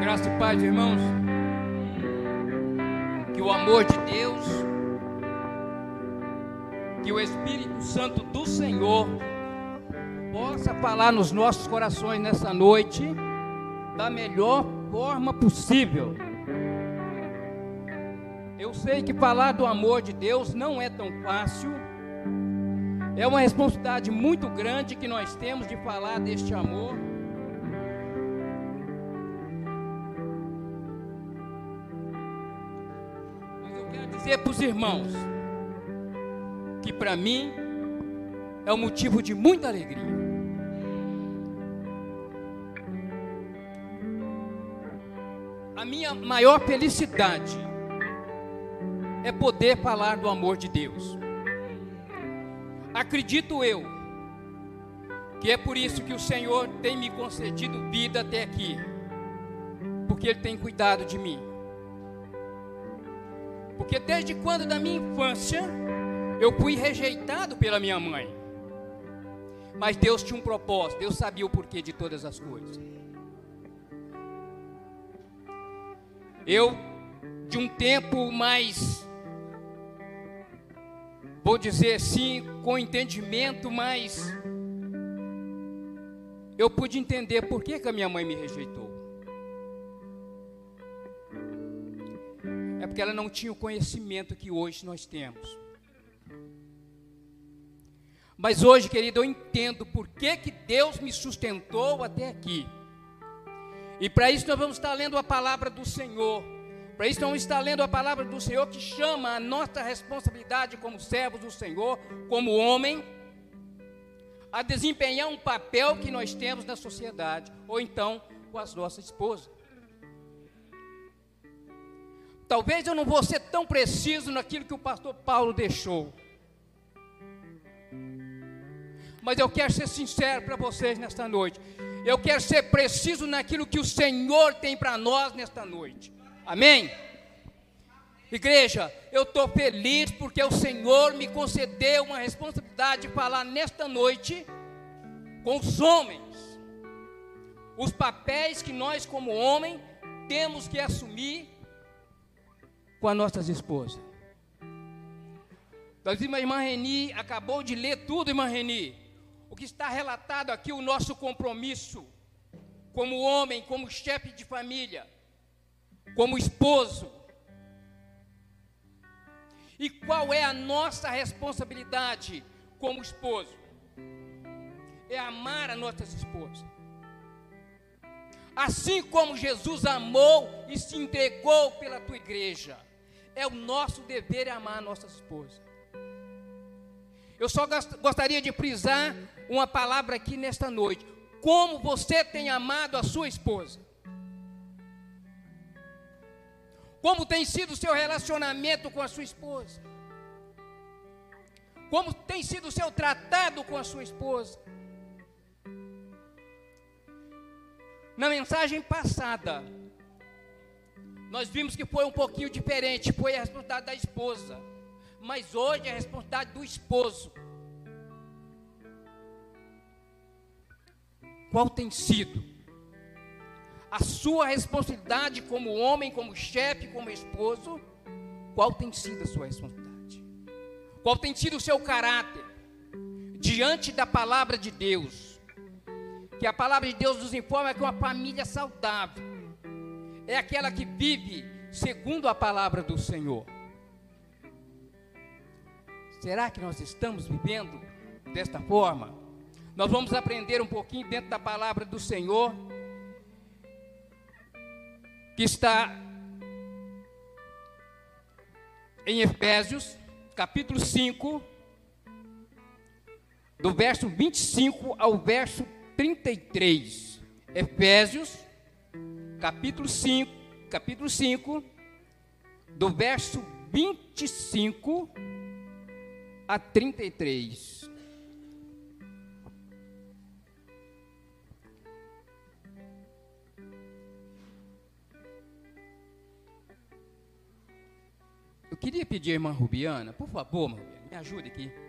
Graça e paz, irmãos. Que o amor de Deus, que o Espírito Santo do Senhor possa falar nos nossos corações nessa noite da melhor forma possível. Eu sei que falar do amor de Deus não é tão fácil. É uma responsabilidade muito grande que nós temos de falar deste amor. Dizer para os irmãos que para mim é um motivo de muita alegria. A minha maior felicidade é poder falar do amor de Deus. Acredito eu que é por isso que o Senhor tem me concedido vida até aqui, porque Ele tem cuidado de mim. Porque desde quando da minha infância eu fui rejeitado pela minha mãe. Mas Deus tinha um propósito, Deus sabia o porquê de todas as coisas. Eu, de um tempo mais, vou dizer assim, com entendimento mais, eu pude entender por que, que a minha mãe me rejeitou. Porque ela não tinha o conhecimento que hoje nós temos. Mas hoje, querido, eu entendo por que, que Deus me sustentou até aqui. E para isso nós vamos estar lendo a palavra do Senhor. Para isso nós vamos estar lendo a palavra do Senhor que chama a nossa responsabilidade como servos do Senhor, como homem, a desempenhar um papel que nós temos na sociedade, ou então com as nossas esposas. Talvez eu não vou ser tão preciso naquilo que o pastor Paulo deixou. Mas eu quero ser sincero para vocês nesta noite. Eu quero ser preciso naquilo que o Senhor tem para nós nesta noite. Amém? Igreja, eu estou feliz porque o Senhor me concedeu uma responsabilidade de falar nesta noite com os homens. Os papéis que nós, como homem, temos que assumir com as nossas esposas. Nós vimos a irmã Reni, acabou de ler tudo, irmã Reni o que está relatado aqui, o nosso compromisso, como homem, como chefe de família, como esposo. E qual é a nossa responsabilidade como esposo? É amar a nossas esposas. Assim como Jesus amou e se entregou pela tua igreja, é o nosso dever amar a nossas esposas. Eu só gostaria de frisar uma palavra aqui nesta noite. Como você tem amado a sua esposa? Como tem sido o seu relacionamento com a sua esposa? Como tem sido o seu tratado com a sua esposa? Na mensagem passada, nós vimos que foi um pouquinho diferente, foi a responsabilidade da esposa. Mas hoje é a responsabilidade do esposo. Qual tem sido a sua responsabilidade como homem, como chefe, como esposo? Qual tem sido a sua responsabilidade? Qual tem sido o seu caráter diante da palavra de Deus? Que a palavra de Deus nos informa que uma família saudável é aquela que vive segundo a palavra do Senhor. Será que nós estamos vivendo desta forma? Nós vamos aprender um pouquinho dentro da palavra do Senhor, que está em Efésios, capítulo 5, do verso 25 ao verso 33. Efésios, capítulo 5, capítulo 5, do verso 25 a 33. Eu queria pedir a irmã Rubiana, por favor, irmã Rubiana, me ajude aqui.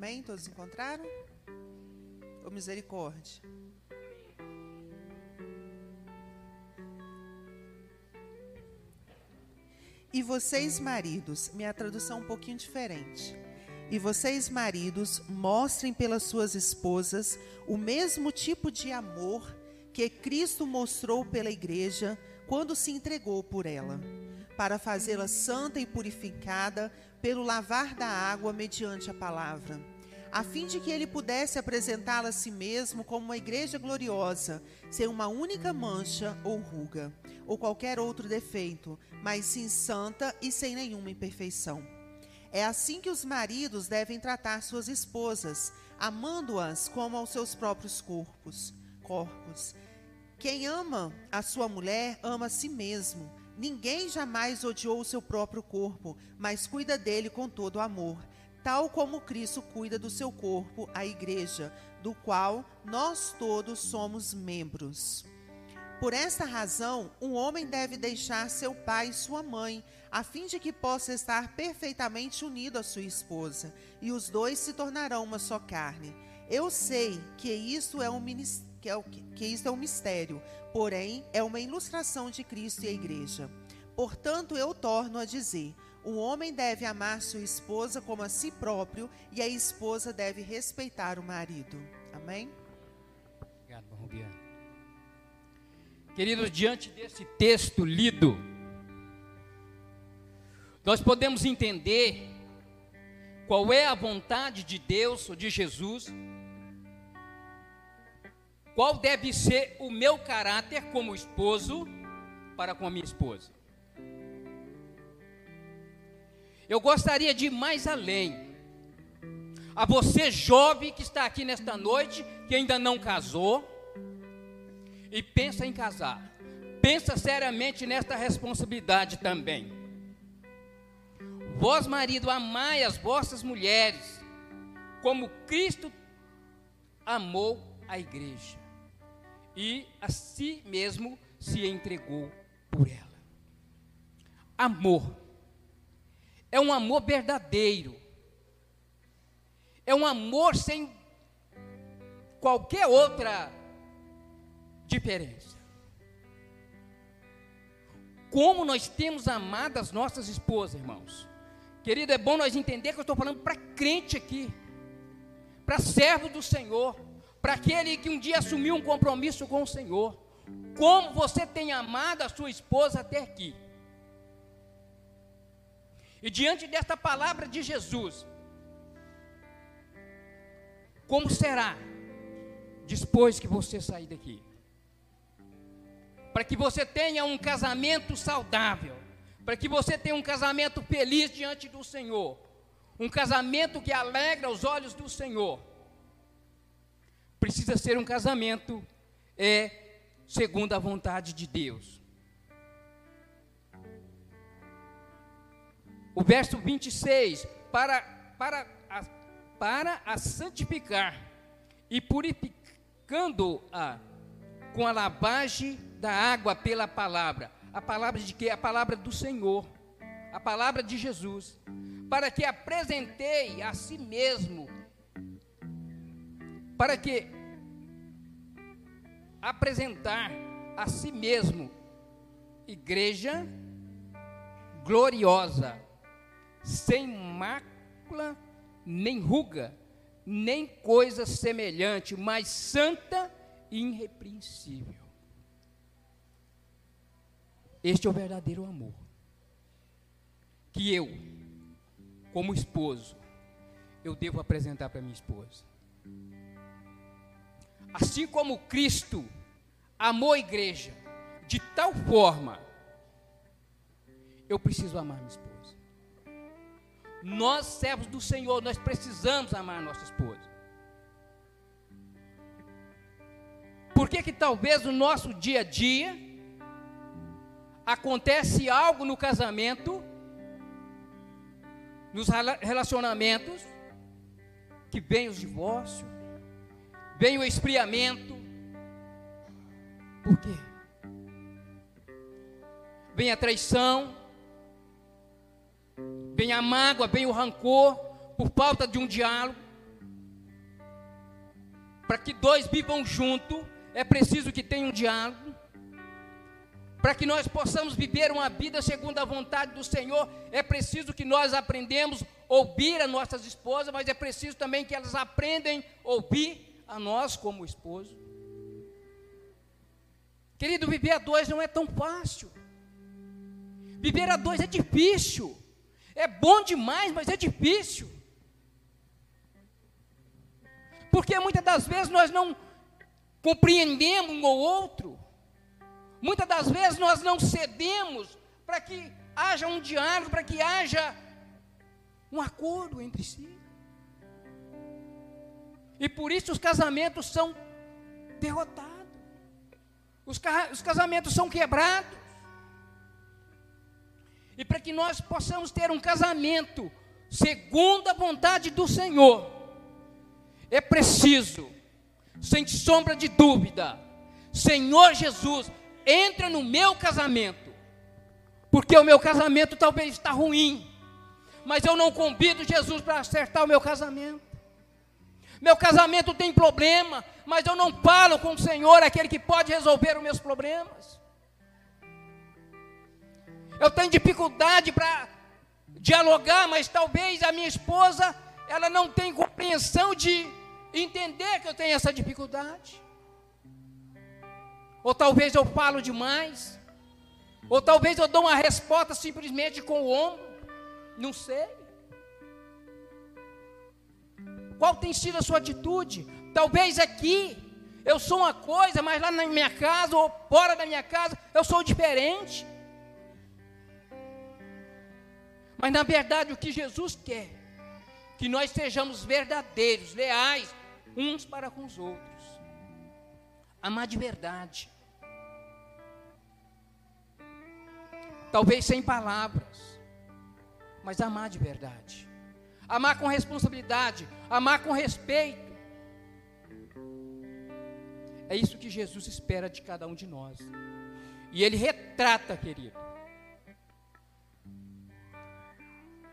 Amém? Todos encontraram? Ô misericórdia. E vocês, maridos, minha tradução é um pouquinho diferente. E vocês, maridos, mostrem pelas suas esposas o mesmo tipo de amor que Cristo mostrou pela igreja quando se entregou por ela, para fazê-la santa e purificada pelo lavar da água mediante a palavra, a fim de que ele pudesse apresentá-la a si mesmo como uma igreja gloriosa, sem uma única mancha ou ruga, ou qualquer outro defeito, mas sim santa e sem nenhuma imperfeição. É assim que os maridos devem tratar suas esposas, amando-as como aos seus próprios corpos. Corpos. Quem ama a sua mulher ama a si mesmo. Ninguém jamais odiou o seu próprio corpo, mas cuida dele com todo amor, tal como Cristo cuida do seu corpo, a igreja, do qual nós todos somos membros. Por esta razão, um homem deve deixar seu pai e sua mãe, a fim de que possa estar perfeitamente unido à sua esposa, e os dois se tornarão uma só carne. Eu sei que isso é um que, é, que isso é um mistério, porém é uma ilustração de Cristo e a igreja. Portanto, eu torno a dizer: o homem deve amar sua esposa como a si próprio, e a esposa deve respeitar o marido. Amém? Obrigado, Rubiano. Queridos, diante desse texto lido, nós podemos entender qual é a vontade de Deus ou de Jesus, qual deve ser o meu caráter como esposo para com a minha esposa. Eu gostaria de ir mais além. A você jovem que está aqui nesta noite, que ainda não casou, e pensa em casar. Pensa seriamente nesta responsabilidade também. Vós, marido, amai as vossas mulheres, como Cristo amou a igreja e a si mesmo se entregou por ela. Amor é um amor verdadeiro, é um amor sem qualquer outra diferença. Como nós temos amado as nossas esposas, irmãos. Querido, é bom nós entender que eu estou falando para crente aqui, para servo do Senhor, para aquele que um dia assumiu um compromisso com o Senhor. Como você tem amado a sua esposa até aqui. E diante desta palavra de Jesus, como será depois que você sair daqui? para que você tenha um casamento saudável, para que você tenha um casamento feliz diante do Senhor, um casamento que alegra os olhos do Senhor. Precisa ser um casamento é segundo a vontade de Deus. O verso 26, para, para, para a santificar e purificando-a com a lavagem da água pela palavra. A palavra de quê? A palavra do Senhor. A palavra de Jesus. Para que apresentei a si mesmo. Para que apresentar a si mesmo igreja gloriosa, sem mácula, nem ruga, nem coisa semelhante, mas santa e irrepreensível. Este é o verdadeiro amor. Que eu, como esposo, eu devo apresentar para minha esposa. Assim como Cristo amou a igreja de tal forma, eu preciso amar minha esposa. Nós, servos do Senhor, nós precisamos amar a nossa esposa. Por que que talvez no nosso dia a dia acontece algo no casamento, nos relacionamentos, que vem os divórcios, vem o esfriamento. Por quê? Vem a traição, vem a mágoa, vem o rancor, por falta de um diálogo. para que dois vivam junto, é preciso que tenha um diálogo. Para que nós possamos viver uma vida segundo a vontade do Senhor, é preciso que nós aprendemos ouvir as nossas esposas, mas é preciso também que elas aprendam a ouvir a nós como esposo. Querido, viver a dois não é tão fácil. Viver a dois é difícil. É bom demais, mas é difícil. Porque muitas das vezes nós não compreendemos um ou outro. Muitas das vezes nós não cedemos para que haja um diálogo, para que haja um acordo entre si. E por isso os casamentos são derrotados. Os, ca os casamentos são quebrados. E para que nós possamos ter um casamento segundo a vontade do Senhor, é preciso, sem sombra de dúvida, Senhor Jesus, entra no meu casamento, porque o meu casamento talvez está ruim, mas eu não convido Jesus para acertar o meu casamento. Meu casamento tem problema, mas eu não falo com o Senhor, aquele que pode resolver os meus problemas. Eu tenho dificuldade para dialogar, mas talvez a minha esposa, ela não tem compreensão de entender que eu tenho essa dificuldade. Ou talvez eu falo demais. Ou talvez eu dou uma resposta simplesmente com o ombro. Não sei. Qual tem sido a sua atitude? Talvez aqui eu sou uma coisa, mas lá na minha casa ou fora da minha casa eu sou diferente. Mas na verdade o que Jesus quer, que nós sejamos verdadeiros, leais, uns para com os outros. Amar de verdade. Talvez sem palavras, mas amar de verdade. Amar com responsabilidade, amar com respeito. É isso que Jesus espera de cada um de nós. E ele retrata, querido,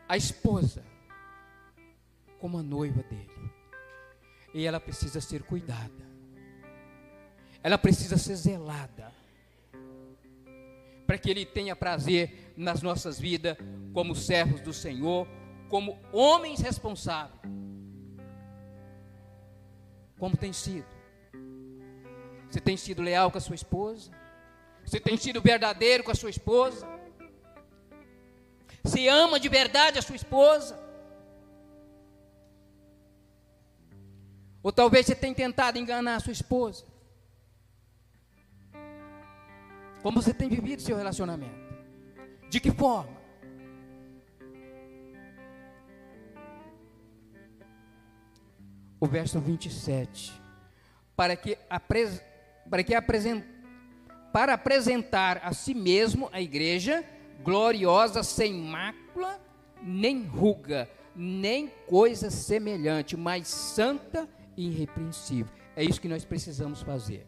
a esposa como a noiva dele e ela precisa ser cuidada, ela precisa ser zelada, para que Ele tenha prazer nas nossas vidas, como servos do Senhor, como homens responsáveis. Como tem sido? Você tem sido leal com a sua esposa? Você tem sido verdadeiro com a sua esposa? Você ama de verdade a sua esposa? Ou talvez você tenha tentado enganar a sua esposa. Como você tem vivido seu relacionamento? De que forma? O verso 27. Para que, apres, para que para apresentar a si mesmo a igreja gloriosa, sem mácula, nem ruga, nem coisa semelhante, mas santa irrepreensível. É isso que nós precisamos fazer.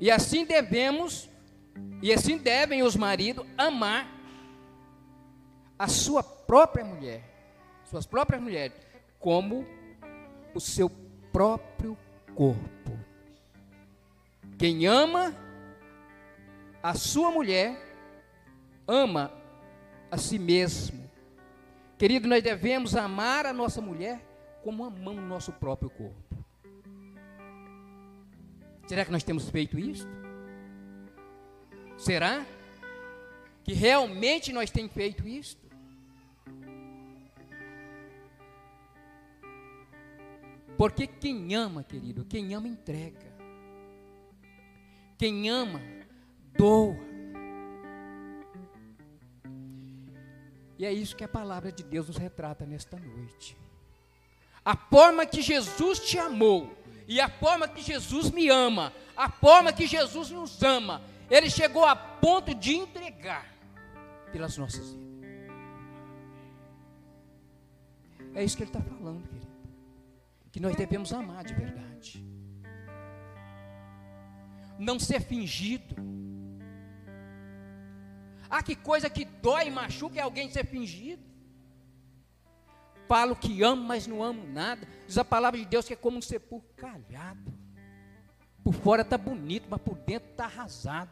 E assim devemos, e assim devem os maridos amar a sua própria mulher, suas próprias mulheres, como o seu próprio corpo. Quem ama a sua mulher, ama a si mesmo. Querido, nós devemos amar a nossa mulher como amamos o nosso próprio corpo. Será que nós temos feito isso? Será que realmente nós temos feito isso? Porque quem ama, querido, quem ama entrega. Quem ama, doa. E é isso que a palavra de Deus nos retrata nesta noite. A forma que Jesus te amou e a forma que Jesus me ama, a forma que Jesus nos ama, ele chegou a ponto de entregar pelas nossas vidas. É isso que ele está falando, querido. Que nós devemos amar de verdade. Não ser fingido. Ah, que coisa que dói e machuca é alguém ser fingido. Falo que amo, mas não amo nada. Diz a palavra de Deus que é como um sepulcro calhado. Por fora está bonito, mas por dentro está arrasado.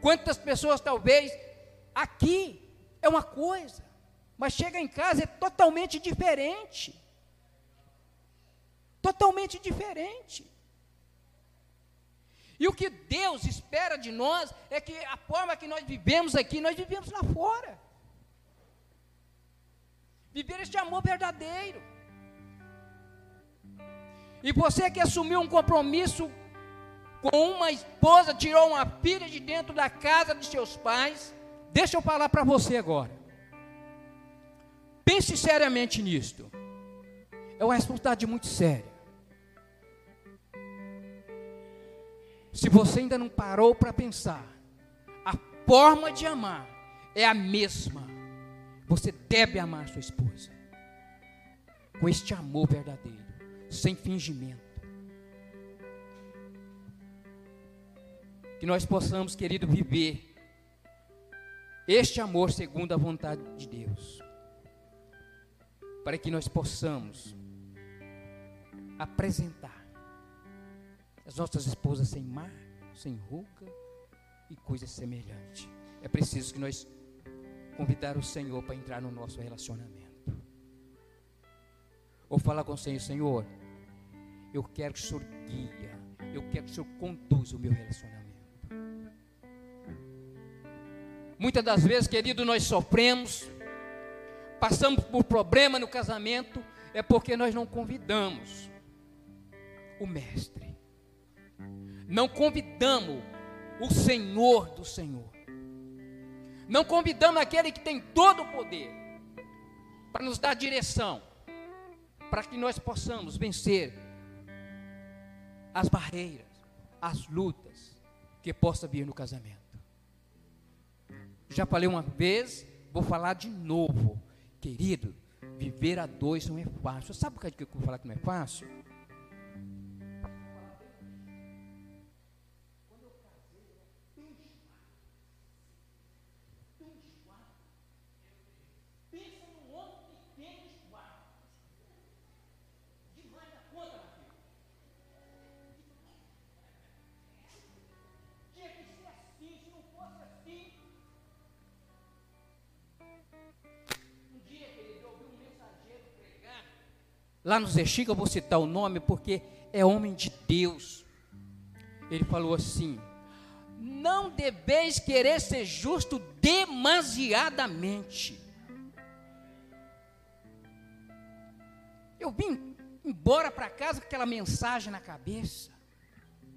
Quantas pessoas talvez aqui é uma coisa, mas chega em casa é totalmente diferente. Totalmente diferente. E o que Deus espera de nós é que a forma que nós vivemos aqui, nós vivemos lá fora. Viver este amor verdadeiro. E você que assumiu um compromisso com uma esposa, tirou uma filha de dentro da casa de seus pais, deixa eu falar para você agora. Pense seriamente nisto. É uma responsabilidade muito séria. Se você ainda não parou para pensar, a forma de amar é a mesma. Você deve amar sua esposa com este amor verdadeiro, sem fingimento. Que nós possamos, querido, viver este amor segundo a vontade de Deus, para que nós possamos apresentar as nossas esposas sem mar, sem ruga e coisas semelhantes. É preciso que nós convidar o Senhor para entrar no nosso relacionamento. Ou falar com o Senhor, Senhor, eu quero que o Senhor guia, eu quero que o Senhor conduza o meu relacionamento. Muitas das vezes, querido, nós sofremos, passamos por problema no casamento, é porque nós não convidamos o Mestre não convidamos o Senhor do Senhor. Não convidamos aquele que tem todo o poder para nos dar direção, para que nós possamos vencer as barreiras, as lutas que possa vir no casamento. Já falei uma vez, vou falar de novo. Querido, viver a dois não é fácil. Sabe por que eu vou falar que não é fácil? Lá no Chico, eu vou citar o nome porque é homem de Deus. Ele falou assim: Não deveis querer ser justo demasiadamente. Eu vim embora para casa com aquela mensagem na cabeça,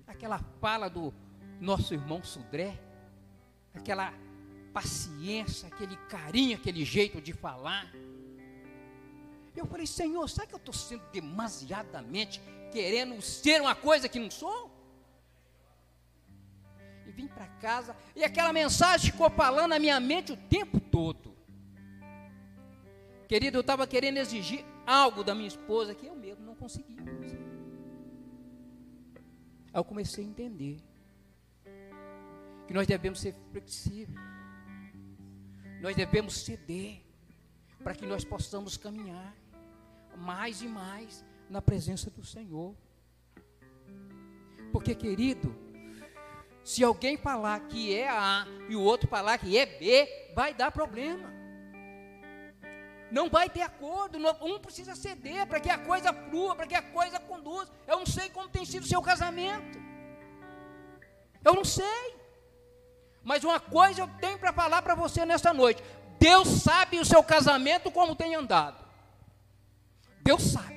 aquela fala do nosso irmão Sudré, aquela paciência, aquele carinho, aquele jeito de falar. Eu falei, Senhor, será que eu estou sendo demasiadamente querendo ser uma coisa que não sou? E vim para casa, e aquela mensagem ficou falando na minha mente o tempo todo. Querido, eu estava querendo exigir algo da minha esposa que eu mesmo não conseguia. Aí eu comecei a entender que nós devemos ser flexíveis, nós devemos ceder para que nós possamos caminhar mais e mais na presença do Senhor. Porque, querido, se alguém falar que é A e o outro falar que é B, vai dar problema. Não vai ter acordo, um precisa ceder para que a coisa flua, para que a coisa conduza. Eu não sei como tem sido o seu casamento. Eu não sei. Mas uma coisa eu tenho para falar para você nesta noite. Deus sabe o seu casamento como tem andado. Deus sabe.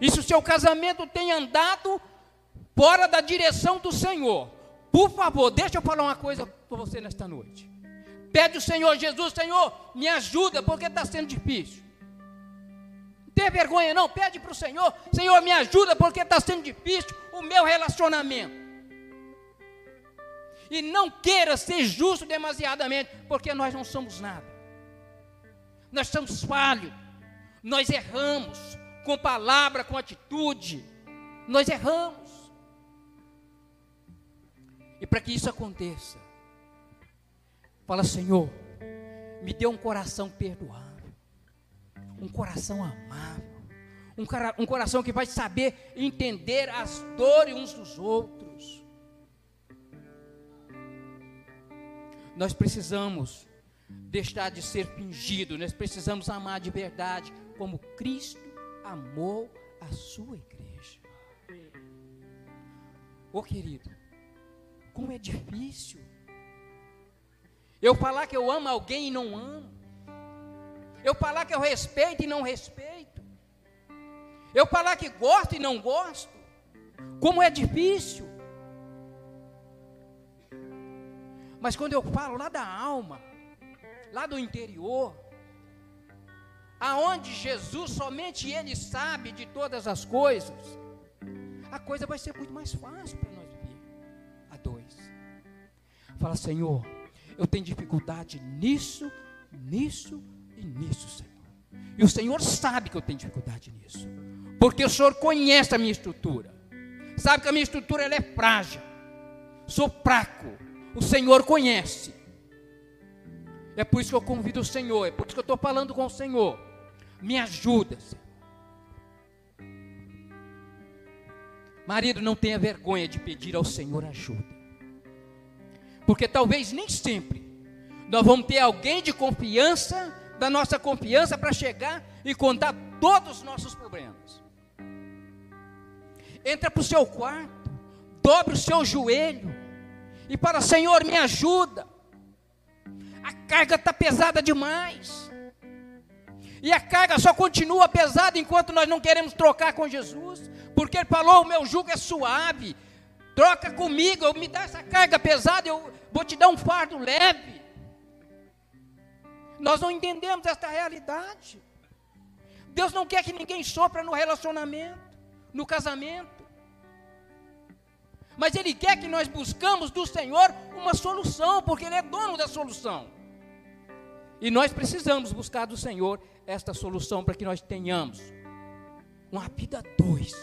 E se o seu casamento tem andado fora da direção do Senhor, por favor, deixa eu falar uma coisa para você nesta noite. Pede o Senhor Jesus, Senhor, me ajuda, porque está sendo difícil. Não tem vergonha não, pede para o Senhor, Senhor, me ajuda, porque está sendo difícil o meu relacionamento. E não queira ser justo demasiadamente, porque nós não somos nada. Nós somos falhos. Nós erramos com palavra, com atitude. Nós erramos. E para que isso aconteça, fala, Senhor, me dê um coração perdoável, um coração amável, um, cara, um coração que vai saber entender as dores uns dos outros. Nós precisamos deixar de ser fingido, nós precisamos amar de verdade, como Cristo amou a sua igreja. Ô oh, querido, como é difícil eu falar que eu amo alguém e não amo. Eu falar que eu respeito e não respeito. Eu falar que gosto e não gosto. Como é difícil. Mas quando eu falo lá da alma, lá do interior, aonde Jesus somente Ele sabe de todas as coisas, a coisa vai ser muito mais fácil para nós viver. A dois. Fala, Senhor, eu tenho dificuldade nisso, nisso e nisso, Senhor. E o Senhor sabe que eu tenho dificuldade nisso. Porque o Senhor conhece a minha estrutura. Sabe que a minha estrutura ela é frágil. Sou fraco. O Senhor conhece. É por isso que eu convido o Senhor. É por isso que eu estou falando com o Senhor. Me ajuda, Senhor. Marido, não tenha vergonha de pedir ao Senhor ajuda. Porque talvez nem sempre nós vamos ter alguém de confiança, da nossa confiança, para chegar e contar todos os nossos problemas. Entra para o seu quarto, dobre o seu joelho e para Senhor, me ajuda. A carga está pesada demais. E a carga só continua pesada enquanto nós não queremos trocar com Jesus, porque Ele falou: o meu jugo é suave, troca comigo, me dá essa carga pesada, eu vou te dar um fardo leve. Nós não entendemos esta realidade. Deus não quer que ninguém sopra no relacionamento, no casamento. Mas Ele quer que nós buscamos do Senhor uma solução, porque Ele é dono da solução. E nós precisamos buscar do Senhor esta solução para que nós tenhamos uma vida dois,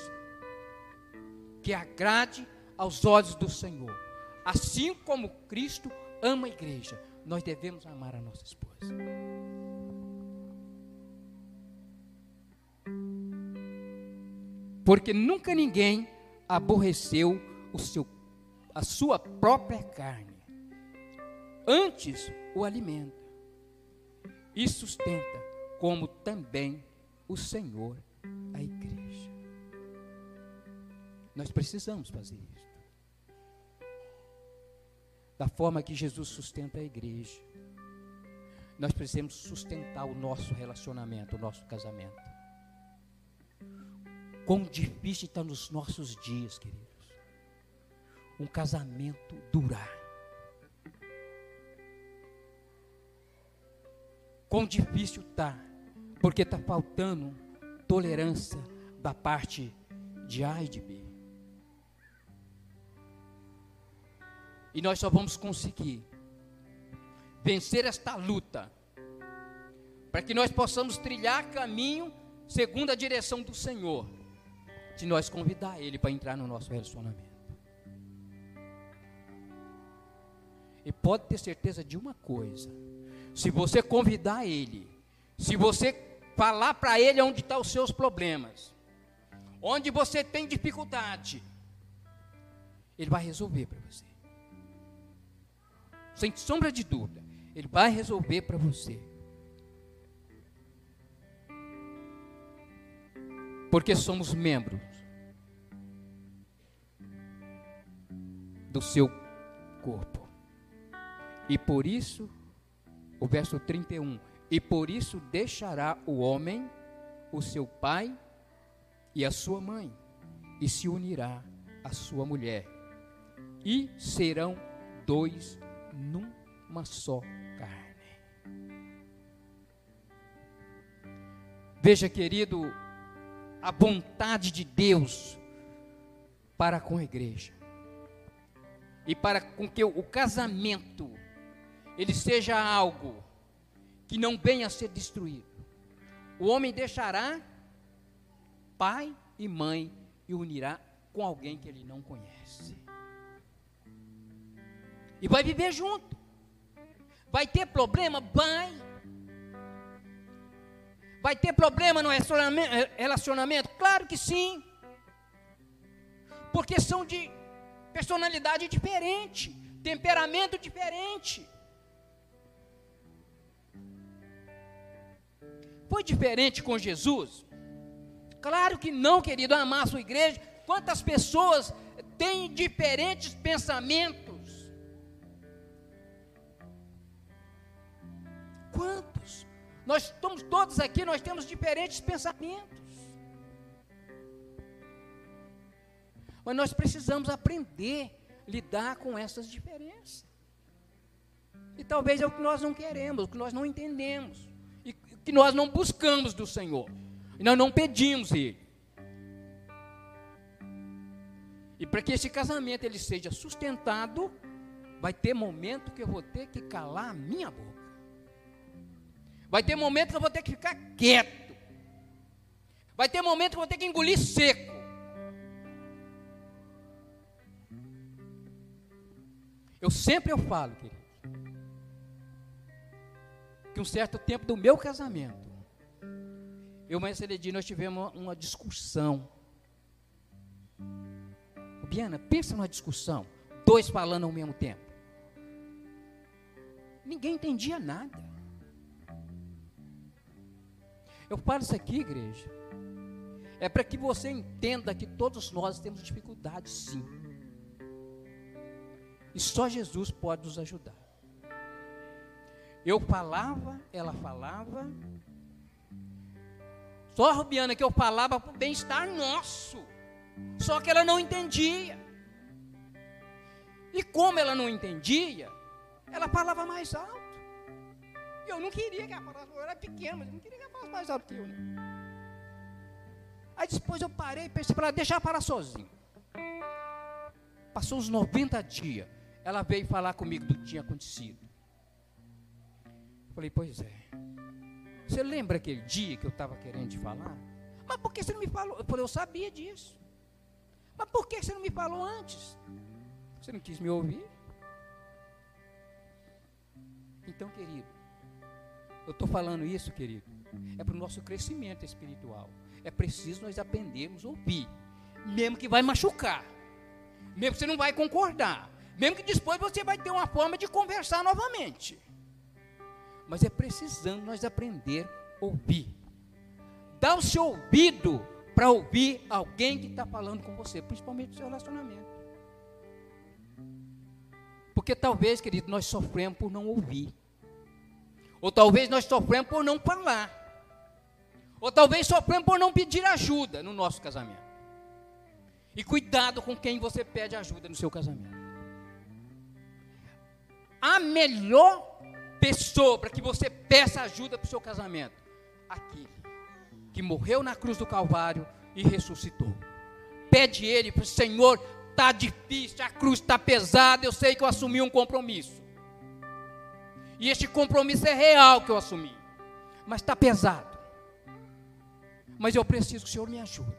que agrade aos olhos do Senhor. Assim como Cristo ama a igreja, nós devemos amar a nossa esposa. Porque nunca ninguém aborreceu o seu, a sua própria carne. Antes o alimenta e sustenta, como também o Senhor a igreja. Nós precisamos fazer isso da forma que Jesus sustenta a igreja. Nós precisamos sustentar o nosso relacionamento, o nosso casamento. Quão difícil está nos nossos dias, queridos, um casamento durar. Quão difícil está, porque está faltando tolerância da parte de A e de B. E nós só vamos conseguir vencer esta luta para que nós possamos trilhar caminho segundo a direção do Senhor, de nós convidar Ele para entrar no nosso relacionamento. E pode ter certeza de uma coisa: se você convidar Ele, se você falar para Ele onde estão os seus problemas, onde você tem dificuldade, Ele vai resolver para você sem sombra de dúvida, Ele vai resolver para você. Porque somos membros do seu corpo. E por isso, o verso 31, e por isso deixará o homem o seu pai e a sua mãe, e se unirá à sua mulher, e serão dois numa só carne. Veja, querido, a vontade de Deus para com a igreja. E para com que o casamento ele seja algo que não venha a ser destruído. O homem deixará pai e mãe e unirá com alguém que ele não conhece. E vai viver junto. Vai ter problema? Vai. Vai ter problema no relacionamento? Claro que sim. Porque são de personalidade diferente, temperamento diferente. Foi diferente com Jesus? Claro que não, querido, amar a sua igreja. Quantas pessoas têm diferentes pensamentos? Quantos? Nós estamos todos aqui, nós temos diferentes pensamentos. Mas nós precisamos aprender a lidar com essas diferenças. E talvez é o que nós não queremos, o que nós não entendemos, que nós não buscamos do Senhor. E nós não pedimos Ele. E para que esse casamento ele seja sustentado, vai ter momento que eu vou ter que calar a minha boca. Vai ter momento que eu vou ter que ficar quieto. Vai ter momento que eu vou ter que engolir seco. Eu sempre eu falo, querido, que um certo tempo do meu casamento, eu e a Celedine, nós tivemos uma, uma discussão. Biana, pensa numa discussão, dois falando ao mesmo tempo. Ninguém entendia nada. Eu falo isso aqui, igreja, é para que você entenda que todos nós temos dificuldades, sim. E só Jesus pode nos ajudar. Eu falava, ela falava, só, Rubiana, que eu falava para o bem-estar nosso. Só que ela não entendia. E como ela não entendia, ela falava mais alto. E eu não queria que ela falasse, eu era pequeno, mas eu não queria que ela falasse mais alto que eu. Né? Aí depois eu parei e pensei para ela deixar parar sozinho. Passou uns 90 dias. Ela veio falar comigo do que tinha acontecido. Falei, pois é. Você lembra aquele dia que eu estava querendo te falar? Mas por que você não me falou? Eu falei, eu sabia disso. Mas por que você não me falou antes? Você não quis me ouvir? Então, querido, eu estou falando isso, querido, é para o nosso crescimento espiritual. É preciso nós aprendermos a ouvir, mesmo que vai machucar, mesmo que você não vai concordar, mesmo que depois você vai ter uma forma de conversar novamente mas é precisando nós aprender a ouvir. Dá o seu ouvido para ouvir alguém que está falando com você, principalmente no seu relacionamento. Porque talvez, querido, nós sofremos por não ouvir. Ou talvez nós sofremos por não falar. Ou talvez sofremos por não pedir ajuda no nosso casamento. E cuidado com quem você pede ajuda no seu casamento. A melhor pessoa para que você peça ajuda para o seu casamento? Aquele que morreu na cruz do Calvário e ressuscitou. Pede ele para o Senhor, está difícil, a cruz está pesada, eu sei que eu assumi um compromisso. E este compromisso é real que eu assumi. Mas está pesado. Mas eu preciso que o Senhor me ajude.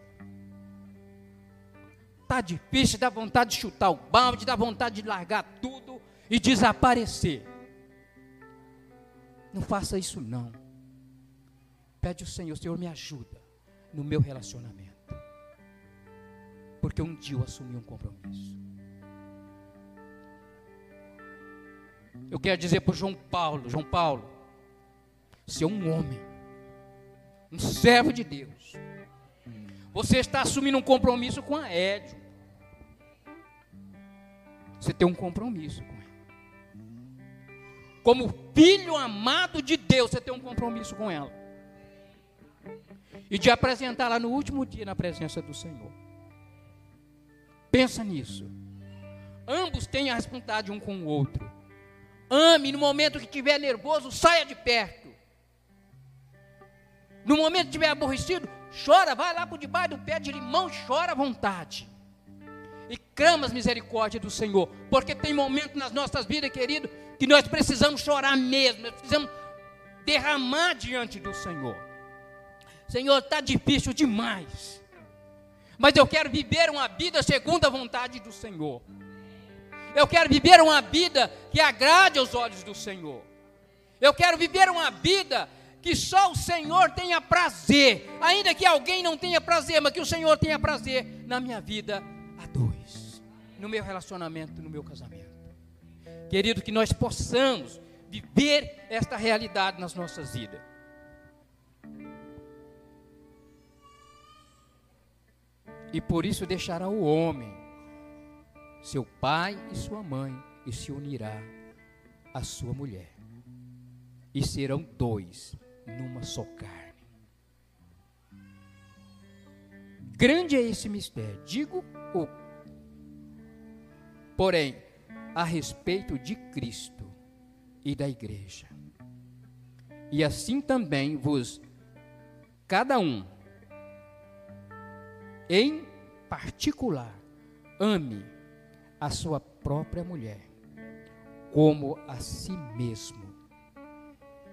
Está difícil, dá vontade de chutar o balde, dá vontade de largar tudo e desaparecer. Não faça isso não. Pede ao Senhor, Senhor, me ajuda no meu relacionamento. Porque um dia eu assumi um compromisso. Eu quero dizer para João Paulo, João Paulo, você é um homem, um servo de Deus. Você está assumindo um compromisso com a Édio. Você tem um compromisso com como filho amado de Deus, você tem um compromisso com ela. E de apresentá-la no último dia na presença do Senhor. Pensa nisso. Ambos têm a responsabilidade um com o outro. Ame no momento que estiver nervoso, saia de perto. No momento que estiver aborrecido, chora, vai lá por debaixo do pé de limão, chora à vontade. E clama as misericórdias do Senhor. Porque tem momento nas nossas vidas, querido, que nós precisamos chorar mesmo, nós precisamos derramar diante do Senhor. Senhor, está difícil demais, mas eu quero viver uma vida segundo a vontade do Senhor. Eu quero viver uma vida que agrade aos olhos do Senhor. Eu quero viver uma vida que só o Senhor tenha prazer, ainda que alguém não tenha prazer, mas que o Senhor tenha prazer na minha vida dois, no meu relacionamento, no meu casamento. Querido, que nós possamos viver esta realidade nas nossas vidas. E por isso deixará o homem, seu pai e sua mãe, e se unirá à sua mulher. E serão dois numa só carne. Grande é esse mistério. Digo o porém a respeito de Cristo e da igreja. E assim também vos cada um em particular ame a sua própria mulher como a si mesmo.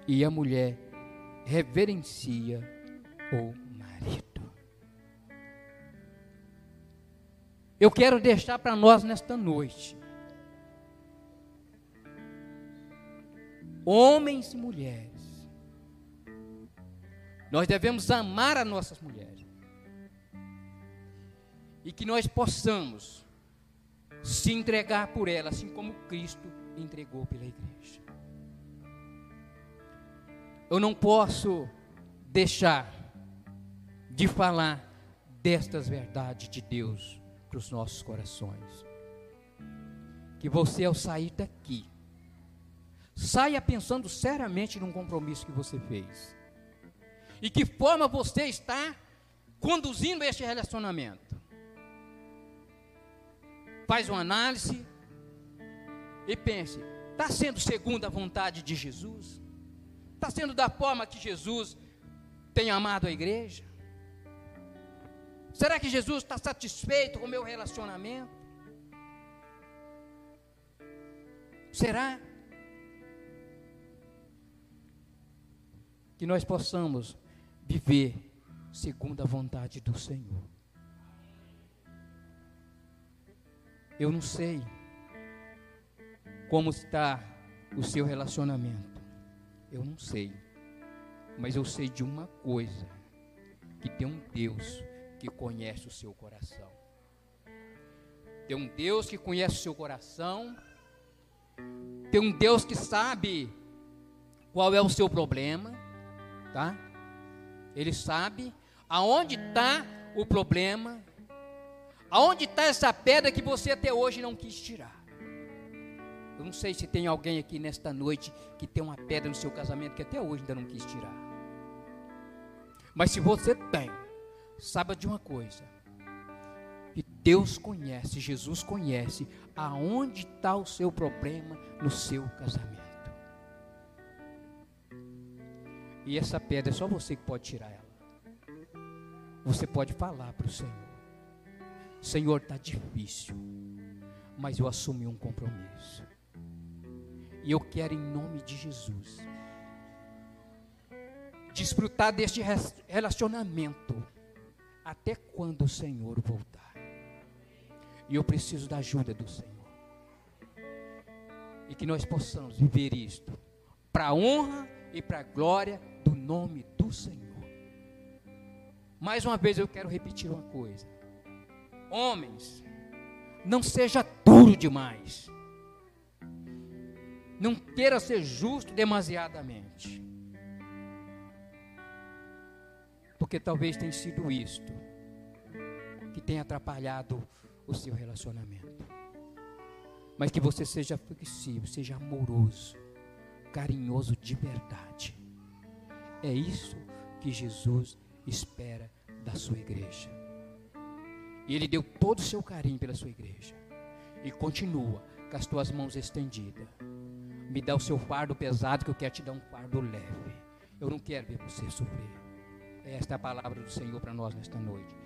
E a mulher reverencia o marido. Eu quero deixar para nós nesta noite, homens e mulheres, nós devemos amar as nossas mulheres. E que nós possamos se entregar por ela, assim como Cristo entregou pela igreja. Eu não posso deixar de falar destas verdades de Deus para os nossos corações. Que você, ao sair daqui, saia pensando seriamente num compromisso que você fez. E que forma você está conduzindo este relacionamento. Faz uma análise e pense: está sendo segundo a vontade de Jesus? Está sendo da forma que Jesus tem amado a igreja? Será que Jesus está satisfeito com o meu relacionamento? Será que nós possamos viver segundo a vontade do Senhor? Eu não sei como está o seu relacionamento. Eu não sei. Mas eu sei de uma coisa: que tem um Deus que conhece o seu coração. Tem um Deus que conhece o seu coração. Tem um Deus que sabe qual é o seu problema, tá? Ele sabe aonde está o problema, aonde está essa pedra que você até hoje não quis tirar. Eu não sei se tem alguém aqui nesta noite que tem uma pedra no seu casamento que até hoje ainda não quis tirar. Mas se você tem, saiba de uma coisa: que Deus conhece, Jesus conhece aonde está o seu problema no seu casamento. E essa pedra é só você que pode tirar ela. Você pode falar para o Senhor: Senhor, está difícil, mas eu assumi um compromisso. E eu quero, em nome de Jesus, desfrutar deste relacionamento até quando o Senhor voltar. E eu preciso da ajuda do Senhor. E que nós possamos viver isto para a honra e para a glória do nome do Senhor. Mais uma vez eu quero repetir uma coisa. Homens, não seja duro demais. Não queira ser justo demasiadamente. Porque talvez tenha sido isto que tenha atrapalhado o seu relacionamento. Mas que você seja flexível, seja amoroso, carinhoso de verdade. É isso que Jesus espera da sua igreja. E Ele deu todo o seu carinho pela sua igreja. E continua com as tuas mãos estendidas me dá o seu fardo pesado, que eu quero te dar um fardo leve. Eu não quero ver você sofrer. Esta é palavra do Senhor para nós nesta noite.